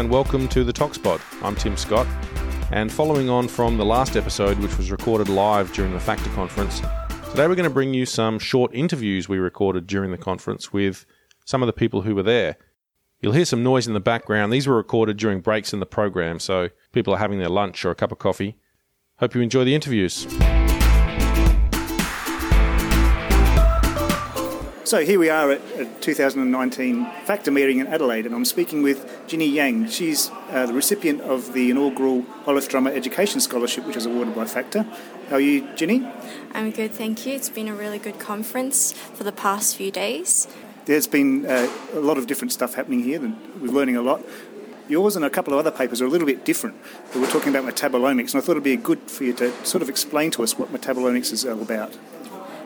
and welcome to the Toxpod. I'm Tim Scott, and following on from the last episode, which was recorded live during the FACTA conference, today we're going to bring you some short interviews we recorded during the conference with some of the people who were there. You'll hear some noise in the background. These were recorded during breaks in the program, so people are having their lunch or a cup of coffee. Hope you enjoy the interviews. So here we are at a 2019 FACTA meeting in Adelaide, and I'm speaking with Ginny Yang. She's uh, the recipient of the inaugural Olaf Drummer Education Scholarship, which was awarded by FACTA. How are you, Ginny? I'm good, thank you. It's been a really good conference for the past few days. There's been uh, a lot of different stuff happening here, and we're learning a lot. Yours and a couple of other papers are a little bit different. We're talking about metabolomics, and I thought it'd be good for you to sort of explain to us what metabolomics is all about.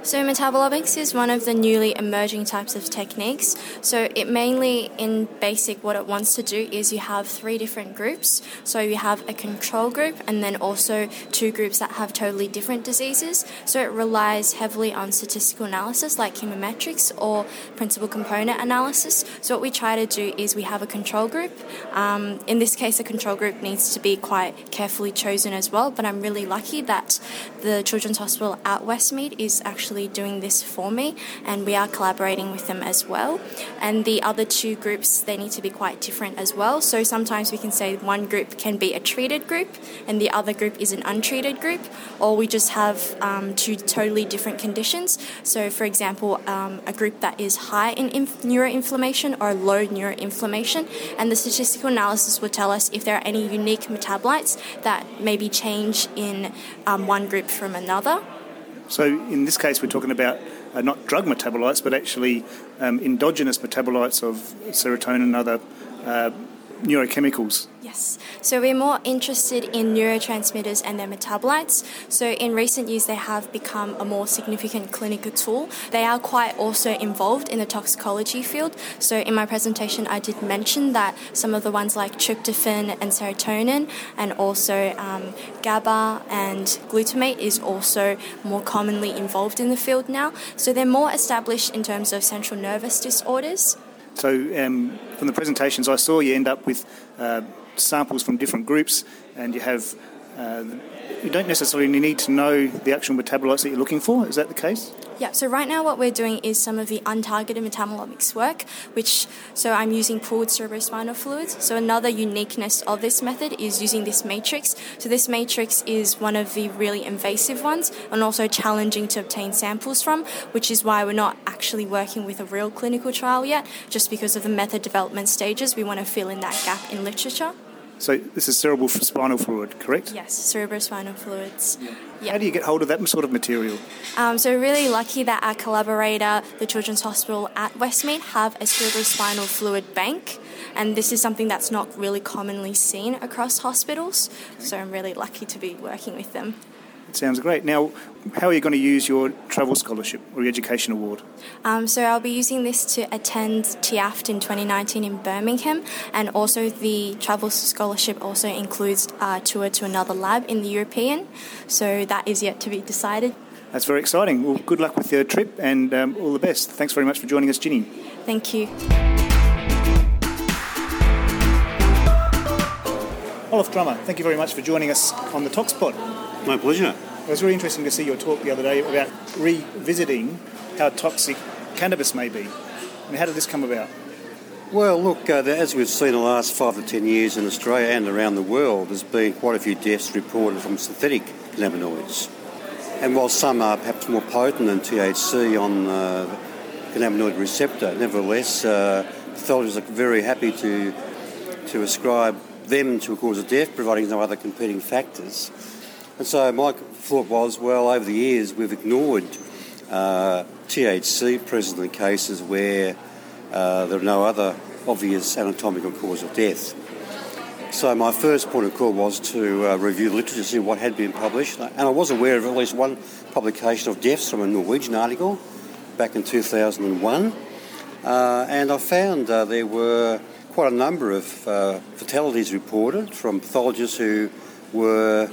So, metabolomics is one of the newly emerging types of techniques. So, it mainly, in basic, what it wants to do is you have three different groups. So, you have a control group and then also two groups that have totally different diseases. So, it relies heavily on statistical analysis like chemometrics or principal component analysis. So, what we try to do is we have a control group. Um, in this case, a control group needs to be quite carefully chosen as well, but I'm really lucky that the Children's Hospital at Westmead is actually actually doing this for me, and we are collaborating with them as well. And the other two groups, they need to be quite different as well. So sometimes we can say one group can be a treated group, and the other group is an untreated group, or we just have um, two totally different conditions. So, for example, um, a group that is high in inf- neuroinflammation or low neuroinflammation, and the statistical analysis will tell us if there are any unique metabolites that maybe change in um, one group from another. So in this case, we're talking about uh, not drug metabolites, but actually um, endogenous metabolites of serotonin and other uh, neurochemicals. Yes. So we're more interested in neurotransmitters and their metabolites. So in recent years, they have become a more significant clinical tool. They are quite also involved in the toxicology field. So in my presentation, I did mention that some of the ones like tryptophan and serotonin, and also um, GABA and glutamate is also more commonly involved in the field now. So they're more established in terms of central nervous disorders. So, um, from the presentations I saw, you end up with uh, samples from different groups, and you have uh, you don't necessarily need to know the actual metabolites that you're looking for. Is that the case? Yeah, so right now what we're doing is some of the untargeted metabolomics work, which, so I'm using pooled cerebrospinal fluids. So another uniqueness of this method is using this matrix. So this matrix is one of the really invasive ones and also challenging to obtain samples from, which is why we're not actually working with a real clinical trial yet, just because of the method development stages. We want to fill in that gap in literature. So this is cerebral spinal fluid, correct? Yes, cerebrospinal fluids. Yeah. Yep. How do you get hold of that sort of material? Um, so really lucky that our collaborator, the Children's Hospital at Westmead, have a cerebrospinal fluid bank, and this is something that's not really commonly seen across hospitals. So I'm really lucky to be working with them. Sounds great. Now, how are you going to use your travel scholarship or your education award? Um, so I'll be using this to attend TIAFT in 2019 in Birmingham, and also the travel scholarship also includes a tour to another lab in the European. So that is yet to be decided. That's very exciting. Well, good luck with your trip and um, all the best. Thanks very much for joining us, Ginny. Thank you. Olaf Drummer, thank you very much for joining us on the Toxpod. My pleasure. It was really interesting to see your talk the other day about revisiting how toxic cannabis may be. I mean, how did this come about? Well, look, uh, as we've seen the last five to ten years in Australia and around the world, there's been quite a few deaths reported from synthetic cannabinoids. And while some are perhaps more potent than THC on uh, the cannabinoid receptor, nevertheless, uh, pathologists are very happy to, to ascribe them to a cause of death, providing no other competing factors. And so my thought was, well, over the years we've ignored uh, THC present in cases where uh, there are no other obvious anatomical cause of death. So my first point of call was to uh, review the literature, see what had been published, and I was aware of at least one publication of deaths from a Norwegian article back in 2001, uh, and I found uh, there were quite a number of uh, fatalities reported from pathologists who were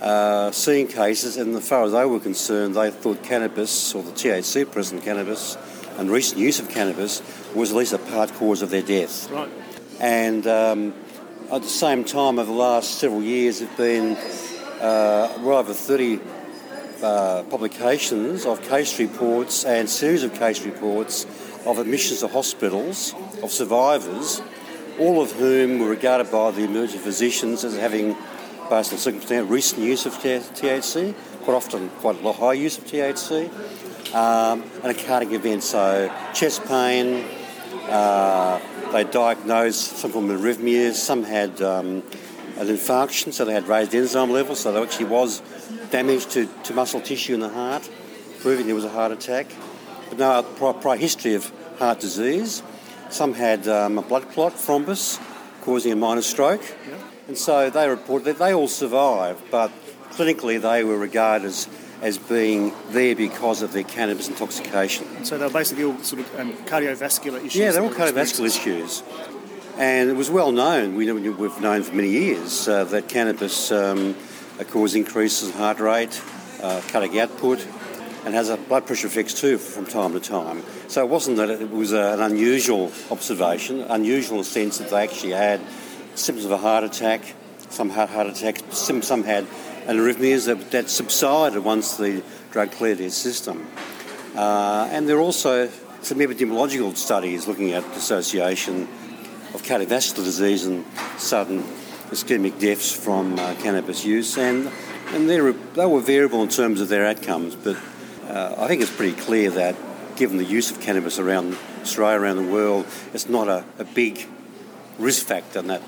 uh, seeing cases, and as far as they were concerned, they thought cannabis or the THC present cannabis and recent use of cannabis was at least a part cause of their death. Right. And um, at the same time, over the last several years, there have been uh, well over 30 uh, publications of case reports and series of case reports of admissions to hospitals of survivors, all of whom were regarded by the emergency physicians as having, based on circumstance, recent use of THC, quite often quite a high use of THC, um, and a cardiac event, so chest pain. Uh, they diagnosed some form of arrhythmias. Some had um, an infarction, so they had raised enzyme levels, so there actually was damage to, to muscle tissue in the heart, proving there was a heart attack. But no prior, prior history of heart disease. Some had um, a blood clot, thrombus, causing a minor stroke. And so they reported that they all survived, but clinically they were regarded as, as being there because of their cannabis intoxication. So they're basically all sort of um, cardiovascular issues. Yeah, they're all cardiovascular issues. And it was well known, we, we've known for many years, uh, that cannabis um, causes increases in heart rate, uh, cardiac output, and has a blood pressure effects too from time to time. So it wasn't that it was an unusual observation, unusual in the sense that they actually had symptoms of a heart attack, some had heart attacks, some, some had arrhythmias that, that subsided once the drug cleared his system. Uh, and there are also some epidemiological studies looking at association of cardiovascular disease and sudden ischemic deaths from uh, cannabis use, and and they were, they were variable in terms of their outcomes. But uh, I think it's pretty clear that given the use of cannabis around Australia, around the world, it's not a, a big risk factor in that.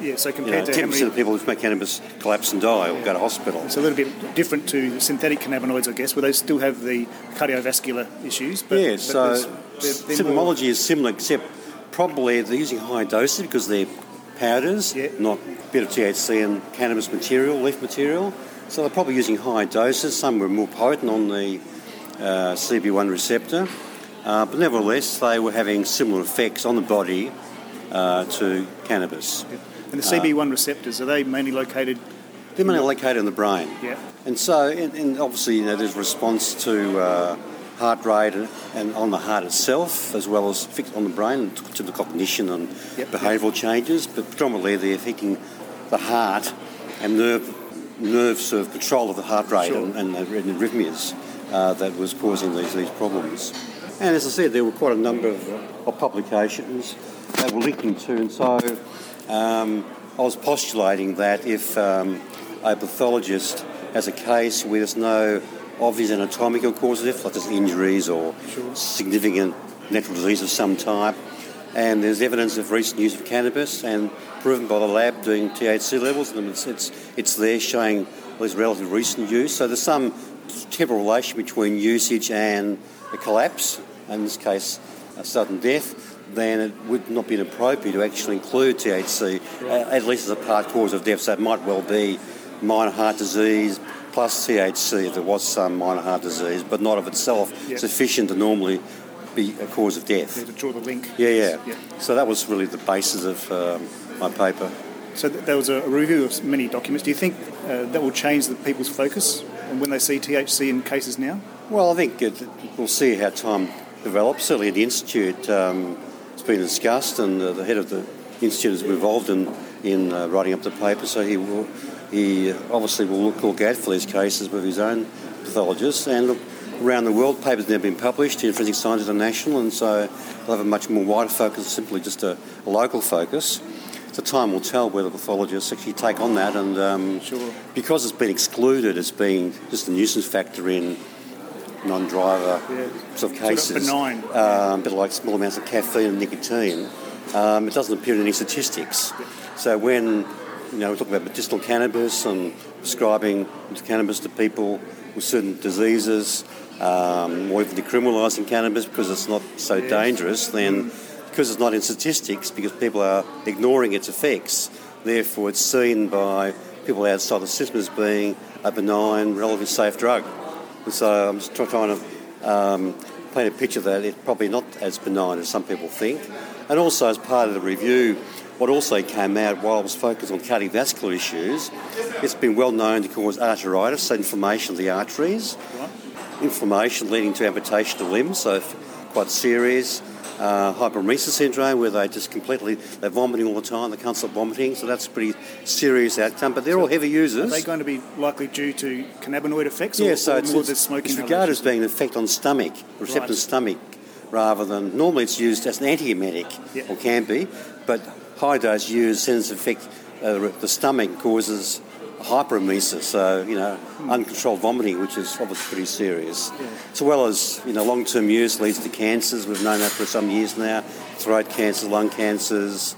Yeah, so compared you know, to 10% many, of people who smoke cannabis collapse and die or go to hospital. It's a little bit different to synthetic cannabinoids, I guess, where they still have the cardiovascular issues. But, yeah, but so they're symptomology is similar, except probably they're using high doses because they're powders, yeah. not a bit of THC and cannabis material, leaf material. So they're probably using high doses. Some were more potent on the uh, CB1 receptor, uh, but nevertheless, they were having similar effects on the body uh, to cannabis. Yeah. And the CB1 receptors, are they mainly located? They're mainly located in the brain. Yeah. And so, and, and obviously, you know, there's response to uh, heart rate and on the heart itself, as well as fixed on the brain to the cognition and yep. behavioural yep. changes. But predominantly, they're affecting the heart and nerve nerve sort of control of the heart rate sure. and, and, and arrhythmias uh, that was causing these these problems. And as I said, there were quite a number of, of publications that were linking to, and so um, I was postulating that if um, a pathologist has a case where there's no obvious anatomical causes of death, like as injuries or sure. significant natural disease of some type. And there's evidence of recent use of cannabis and proven by the lab doing THC levels, and it's, it's, it's there showing there's relatively recent use. So there's some temporal relation between usage and a collapse, in this case, a sudden death. Then it would not be appropriate to actually include THC, uh, at least as a part cause of death. So it might well be minor heart disease, plus THC if there was some minor heart disease, but not of itself yep. sufficient to normally be a cause of death. Yeah, to draw the link. Yeah, yeah. Yep. So that was really the basis of um, my paper. So th- there was a review of many documents. Do you think uh, that will change the people's focus when they see THC in cases now? Well, I think it, we'll see how time develops. Certainly at the Institute, um, been discussed, and uh, the head of the Institute is involved in, in uh, writing up the paper, so he will he obviously will look, look out for these cases with his own pathologists. And look, around the world, papers have now been published in Forensic Science International, and so they'll have a much more wider focus, simply just a, a local focus. So time will tell whether pathologists actually take on that, and um, sure. because it's been excluded as being just a nuisance factor in non-driver yeah. sort of cases, sort of benign, um, a bit like small amounts of caffeine and nicotine, um, it doesn't appear in any statistics. Yeah. So when you know, we talk about medicinal cannabis and prescribing cannabis to people with certain diseases, um, or even decriminalising cannabis because it's not so yes. dangerous, then because it's not in statistics, because people are ignoring its effects, therefore it's seen by people outside the system as being a benign, relatively safe drug. And so I'm just trying to um, paint a picture that it's probably not as benign as some people think. And also, as part of the review, what also came out while I was focused on cardiovascular issues, it's been well known to cause arteritis, so inflammation of the arteries, inflammation leading to amputation of limbs, so quite serious. Uh, hyperemesis syndrome, where they just completely they're vomiting all the time. They can't stop vomiting, so that's a pretty serious outcome. But they're all heavy users. Are they going to be likely due to cannabinoid effects? yeah, or, so or it's, more it's, the smoking it's regarded as being an effect on stomach, receptor Right. stomach, rather than normally it's used as an antiemetic, Yeah. or can be, but high dose use tends to affect uh, the stomach, causes hyperemesis, so you know uncontrolled vomiting, which is obviously pretty serious. As well as you know long-term use leads to cancers. We've known that for some years now: throat cancers, lung cancers,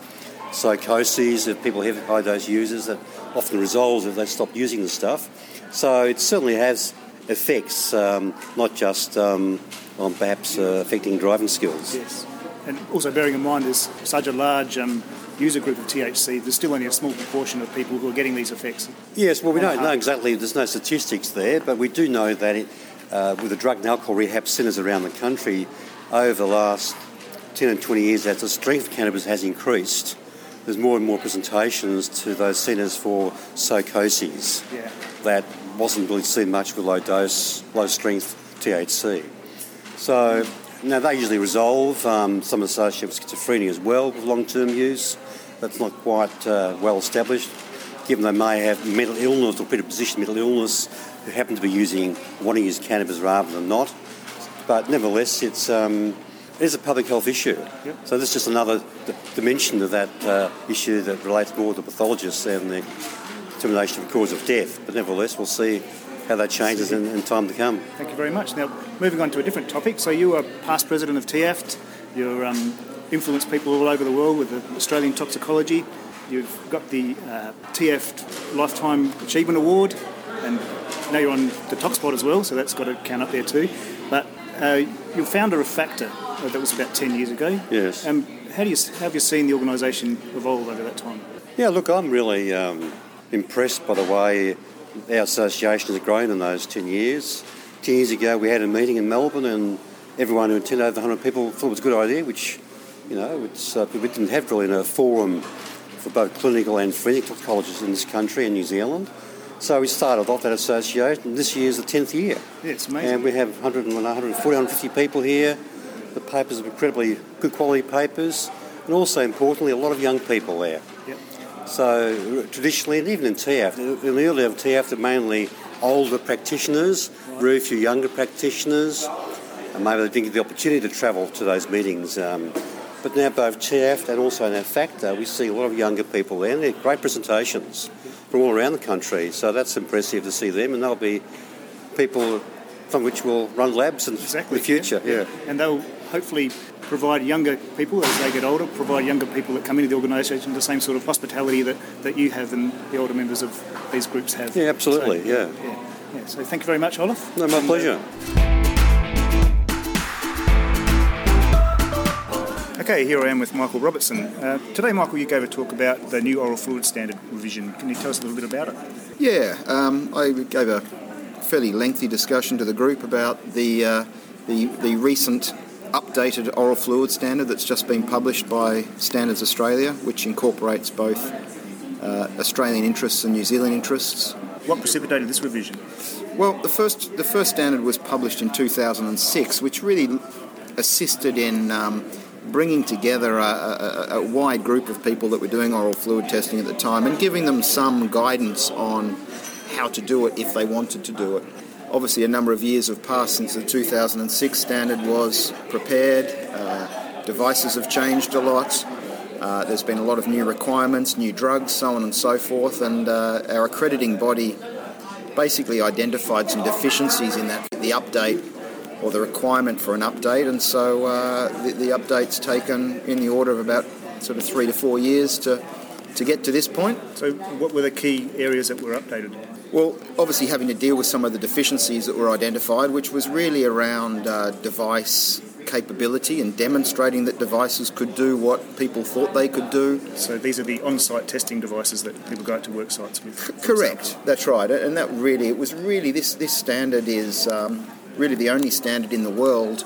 psychoses. If people have high dose users, that often resolves if they stop using the stuff. So it certainly has effects, um, not just um, on perhaps uh, affecting driving skills. Yes. And also bearing in mind there's such a large um, user group of THC, there's still only a small proportion of people who are getting these effects. Yes, well, we don't know exactly, there's no statistics there, but we do know that it, uh, with the drug and alcohol rehab centres around the country, over the last 10 and 20 years, as the strength of cannabis has increased, there's more and more presentations to those centres for psychoses. Yeah. That wasn't really seen much with low dose, low strength THC. So now they usually resolve. Um, some associated with schizophrenia as well with long-term use. That's not quite uh, well established, given they may have mental illness or predisposition to mental illness who happen to be using wanting to use cannabis rather than not. But nevertheless, it's um, it is a public health issue. Yep. So this is just another d- dimension of that uh, issue that relates more to pathologists and the determination of cause of death. But nevertheless, we'll see how that changes in, in time to come. Thank you very much. Now, moving on to a different topic. So, you are past president of TIAFT. You've um, influenced people all over the world with the Australian toxicology. You've got the uh, TIAFT Lifetime Achievement Award, and now you're on the ToxPod as well, so that's got to count up there too. But uh, you're founder of FACTA. Uh, that was about 10 years ago. Yes. Um, how, do you, how have you seen the organisation evolve over that time? Yeah, look, I'm really um, impressed by the way our association has grown in those 10 years. 10 years ago, we had a meeting in Melbourne, and everyone who attended over 100 people thought it was a good idea, which, you know, it's, uh, we didn't have really a forum for both clinical and forensic toxicologists in this country and New Zealand. So we started off that association. This year is the 10th year. Yeah, it's amazing. And we have 100, 140, 150 people here. The papers are incredibly good quality papers, and also importantly, a lot of young people there. Yep. So traditionally, and even in TAF, in the early of TAF, they're mainly older practitioners, very few younger practitioners, and maybe they didn't get the opportunity to travel to those meetings. Um, but now both TAF and also now FACTA, we see a lot of younger people there, and they're great presentations from all around the country. So that's impressive to see them, and they'll be people from which we'll run labs in Exactly. the future. Yeah. And they'll hopefully provide younger people as they get older, provide younger people that come into the organisation the same sort of hospitality that, that you have and the older members of these groups have. Yeah, absolutely, So, yeah. yeah. yeah. So thank you very much, Olaf. No, my And, uh, pleasure. Okay, here I am with Michael Robertson. Uh, today, Michael, you gave a talk about the new oral fluid standard revision. Can you tell us a little bit about it? Yeah, um, I gave a fairly lengthy discussion to the group about the, uh, the, the recent updated oral fluid standard that's just been published by Standards Australia, which incorporates both uh, Australian interests and New Zealand interests. What precipitated this revision? Well, the first the first standard was published in 2006, which really assisted in um, bringing together a, a, a wide group of people that were doing oral fluid testing at the time and giving them some guidance on how to do it if they wanted to do it. Obviously, a number of years have passed since the 2006 standard was prepared. Uh, devices have changed a lot. Uh, there's been a lot of new requirements, new drugs, so on and so forth, and uh, our accrediting body basically identified some deficiencies in that the update or the requirement for an update, and so uh, the, the update's taken in the order of about sort of three to four years to to get to this point. So, what were the key areas that were updated? Well, obviously having to deal with some of the deficiencies that were identified, which was really around uh, device capability and demonstrating that devices could do what people thought they could do. So, these are the on site testing devices that people go out to work sites with. Correct. That's right. And that really, it was really this. This standard is um, really the only standard in the world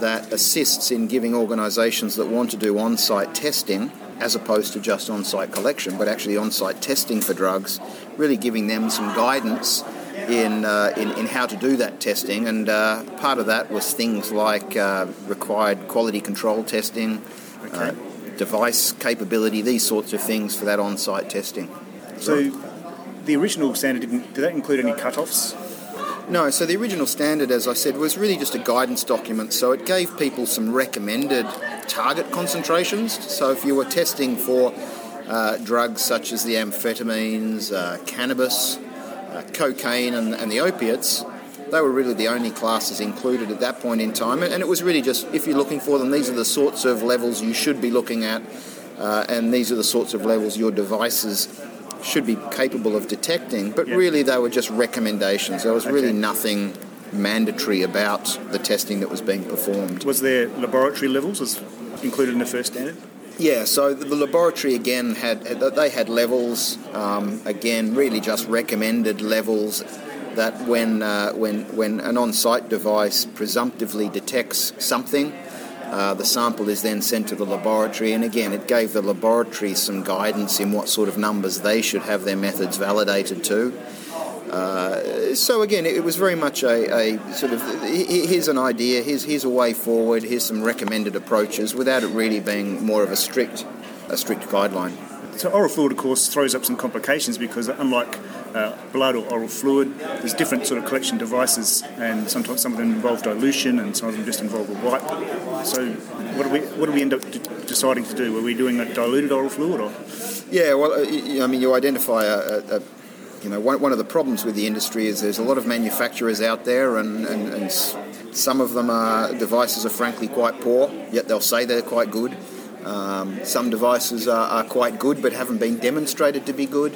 that assists in giving organisations that want to do on-site testing, as opposed to just on-site collection, but actually on-site testing for drugs, really giving them some guidance in, uh, in, in how to do that testing, and uh, part of that was things like uh, required quality control testing, uh, Okay. device capability, these sorts of things for that on-site testing. So the original standard didn't. Did that include any cut-offs? No, so the original standard, as I said, was really just a guidance document. So it gave people some recommended target concentrations. So if you were testing for uh, drugs such as the amphetamines, uh, cannabis, uh, cocaine, and, and the opiates, they were really the only classes included at that point in time. And it was really just if you're looking for them, these are the sorts of levels you should be looking at, uh, and these are the sorts of levels your devices should be capable of detecting. But Yeah. really, they were just recommendations. There was really Okay. nothing mandatory about the testing that was being performed. Was there laboratory levels as included in the first standard? Yeah, so the the laboratory again had they had levels um, again, really just recommended levels that when uh, when when an on-site device presumptively detects something, uh, the sample is then sent to the laboratory, and again, it gave the laboratory some guidance in what sort of numbers they should have their methods validated to. Uh, so again, it was very much a, a sort of he- he- here's an idea, here's here's a way forward, here's some recommended approaches, without it really being more of a strict a strict guideline. So oral fluid, of course, throws up some complications because unlike uh, blood or oral fluid, there's different sort of collection devices, and sometimes some of them involve dilution, and some of them just involve a wipe. So, what do we what do we end up d- deciding to do? Were we doing a diluted oral fluid, or Yeah, well, uh, I mean, you identify a, a, a you know one, one of the problems with the industry is there's a lot of manufacturers out there, and, and, and some of them are devices are frankly quite poor, yet they'll say they're quite good. Um, some devices are, are quite good but haven't been demonstrated to be good.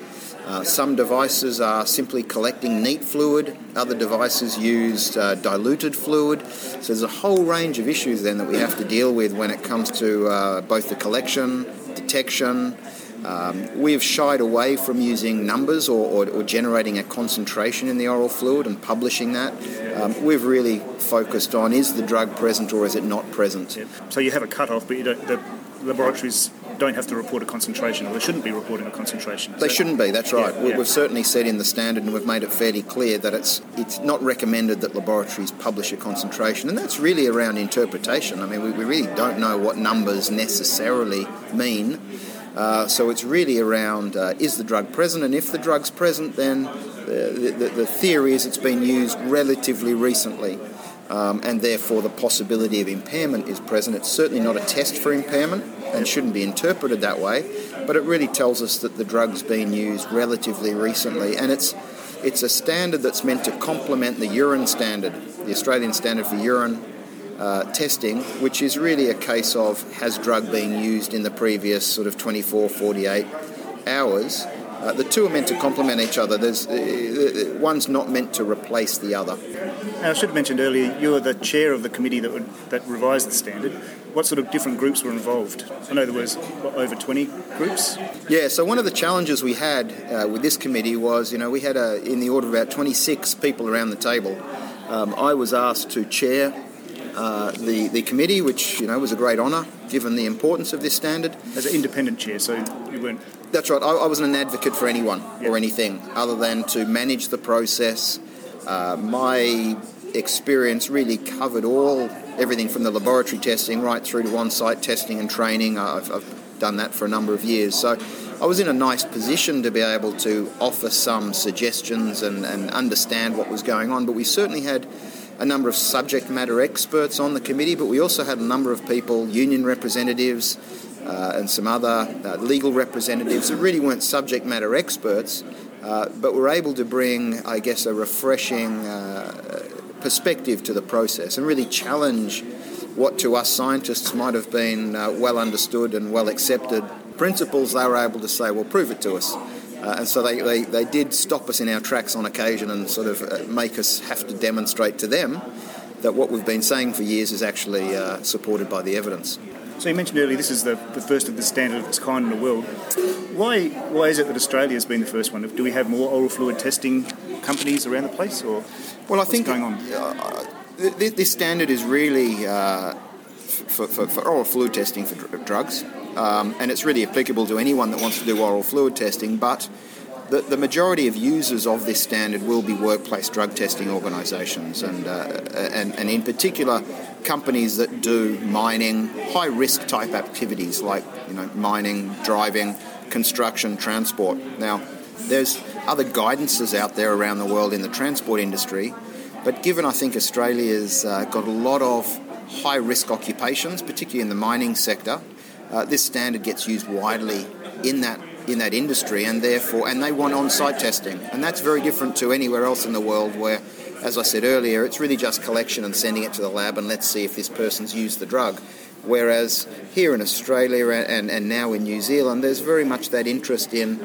Uh, some devices are simply collecting neat fluid. Other devices used uh, diluted fluid. So there's a whole range of issues then that we have to deal with when it comes to uh, both the collection, detection. Um, we've shied away from using numbers or, or, or generating a concentration in the oral fluid and publishing that. Um, we've really focused on is the drug present or is it not present? so you have a cut-off, but you don't, the laboratories don't have to report a concentration, or they shouldn't be reporting a concentration. They that- shouldn't be. That's right. Yeah, We- yeah. We've certainly said in the standard, and we've made it fairly clear that it's it's not recommended that laboratories publish a concentration, and that's really around interpretation. I mean, we, we really don't know what numbers necessarily mean. Uh, so it's really around uh, is the drug present, and if the drug's present, then the, the, the theory is it's been used relatively recently. Um, and therefore, the possibility of impairment is present. It's certainly not a test for impairment and shouldn't be interpreted that way, but it really tells us that the drug's been used relatively recently, and it's it's a standard that's meant to complement the urine standard, the Australian standard for urine uh, testing, which is really a case of has drug been used in the previous sort of 24, 48 hours. Uh, the two are meant to complement each other. There's uh, uh, one's not meant to replace the other. And I should have mentioned earlier, you were the chair of the committee that would, that revised the standard. What sort of different groups were involved? I know there was what, over 20 groups. Yeah, so one of the challenges we had uh, with this committee was, you know, we had a, in the order of about 26 people around the table. Um, I was asked to chair uh, the, the committee, which, you know, was a great honour given the importance of this standard. As an independent chair, so you weren't. That's right, I, I wasn't an advocate for anyone Yeah. or anything other than to manage the process. Uh, my experience really covered all, everything from the laboratory testing right through to on site testing and training. I've, I've done that for a number of years. So I was in a nice position to be able to offer some suggestions and, and understand what was going on, but we certainly had a number of subject matter experts on the committee, but we also had a number of people, union representatives, uh, and some other uh, legal representatives that really weren't subject matter experts, uh, but were able to bring, I guess, a refreshing uh, perspective to the process and really challenge what to us scientists might have been uh, well understood and well accepted principles. They were able to say, well, prove it to us. Uh, and so they, they, they did stop us in our tracks on occasion and sort of make us have to demonstrate to them that what we've been saying for years is actually uh, supported by the evidence. So you mentioned earlier this is the, the first of the standard of its kind in the world. Why why is it that Australia has been the first one? Do we have more oral fluid testing companies around the place, or Well, I think going on? Uh, th- th- this standard is really uh, for, for, for oral fluid testing for dr- drugs, um, and it's really applicable to anyone that wants to do oral fluid testing. But the, the majority of users of this standard will be workplace drug testing organisations, and, uh, and, and in particular, companies that do mining, high risk type activities like you know, mining, driving, construction, transport. Now, there's other guidances out there around the world in the transport industry, but given I think Australia's uh, got a lot of high risk occupations, particularly in the mining sector, uh, this standard gets used widely in that in that industry, and therefore, and they want on-site testing, and that's very different to anywhere else in the world where, as I said earlier, it's really just collection and sending it to the lab, and let's see if this person's used the drug. Whereas here in Australia and, and now in New Zealand, there's very much that interest in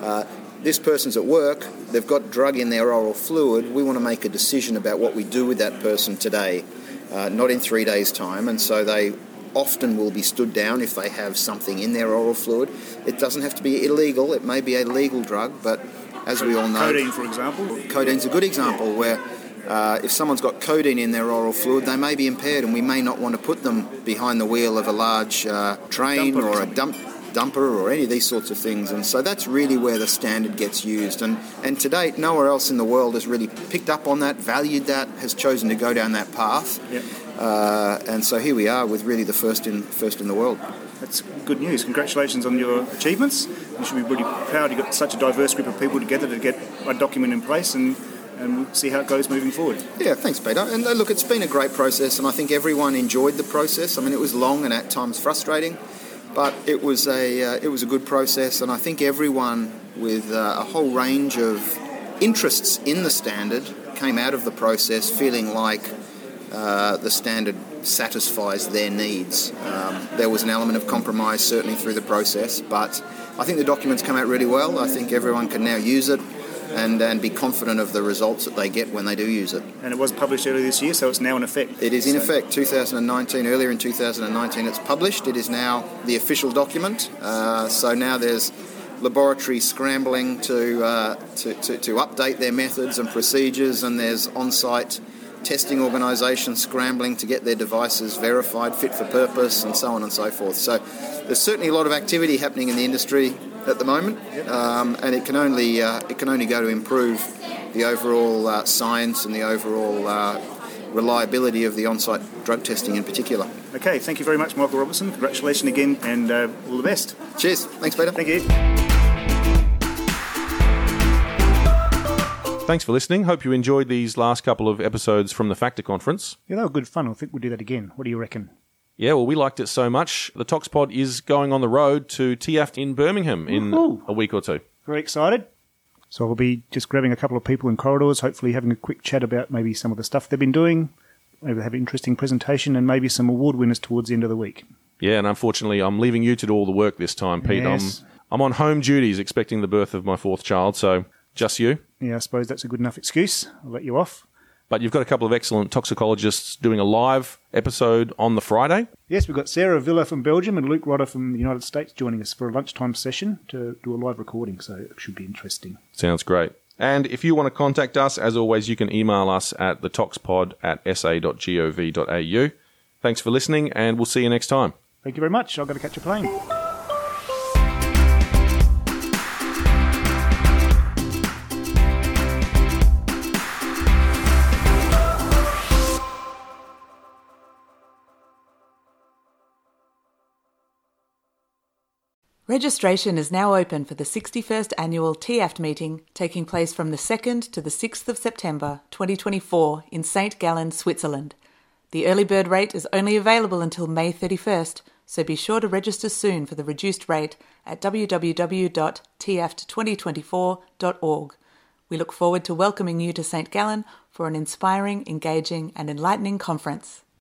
uh, this person's at work, they've got drug in their oral fluid, we want to make a decision about what we do with that person today, uh, not in three days' time, and so they often will be stood down if they have something in their oral fluid. It doesn't have to be illegal, it may be a legal drug, but as we all know. Codeine, for example. Codeine's a good example where uh, if someone's got codeine in their oral fluid, they may be impaired, and we may not want to put them behind the wheel of a large uh, train Dumper or a dump dumper or any of these sorts of things. And so that's really where the standard gets used. And and to date, nowhere else in the world has really picked up on that, valued that, has chosen to go down that path. Yep. Uh, and so here we are with really the first in first in the world. That's good news. Congratulations on your achievements. You should be really proud. You've got such a diverse group of people together to get a document in place and, and see how it goes moving forward. Yeah, thanks, Peter. And uh, look, it's been a great process, and I think everyone enjoyed the process. I mean, it was long and at times frustrating, but it was a uh, it was a good process, and I think everyone with uh, a whole range of interests in the standard came out of the process feeling like uh, the standard satisfies their needs. Um, there was an element of compromise certainly through the process, but I think the documents come out really well. I think everyone can now use it and, and be confident of the results that they get when they do use it. And it was published earlier this year, so it's now in effect. It is in So- effect 2019. Earlier in 2019, it's published. It is now the official document. Uh, so now there's laboratory scrambling to, uh, to, to, to update their methods and procedures, and there's on-site testing organisations scrambling to get their devices verified, fit for purpose, and so on and so forth. So there's certainly a lot of activity happening in the industry at the moment, um, and it can only uh, it can only go to improve the overall uh, science and the overall uh, reliability of the on-site drug testing in particular. Okay, thank you very much, Michael Robertson. Congratulations again, and uh, all the best. Cheers. Thanks, Peter. Thank you. Thanks for listening. Hope you enjoyed these last couple of episodes from the FACTA Conference. Yeah, they were good fun. I think we'll do that again. What do you reckon? Yeah, well, we liked it so much. The ToxPod is going on the road to TIAFT in Birmingham in Woohoo. a week or two. Very excited. So I'll be just grabbing a couple of people in corridors, hopefully having a quick chat about maybe some of the stuff they've been doing, maybe they have an interesting presentation, and maybe some award winners towards the end of the week. Yeah, and unfortunately, I'm leaving you to do all the work this time, Pete. Yes. I'm, I'm on home duties expecting the birth of my fourth child, so just you. Yeah, I suppose that's a good enough excuse. I'll let you off. But you've got a couple of excellent toxicologists doing a live episode on the Friday. Yes, we've got Sarah Wille from Belgium and Luke Rodda from the United States joining us for a lunchtime session to do a live recording, so it should be interesting. Sounds great. And if you want to contact us, as always, you can email us at thetoxpod at sa.gov.au. Thanks for listening, and we'll see you next time. Thank you very much. I've got to catch a plane. Registration is now open for the 61st annual TIAFT meeting taking place from the 2nd to the 6th of September 2024 in St. Gallen, Switzerland. The early bird rate is only available until May 31st, so be sure to register soon for the reduced rate at www.taft2024.org. We look forward to welcoming you to St. Gallen for an inspiring, engaging, and enlightening conference.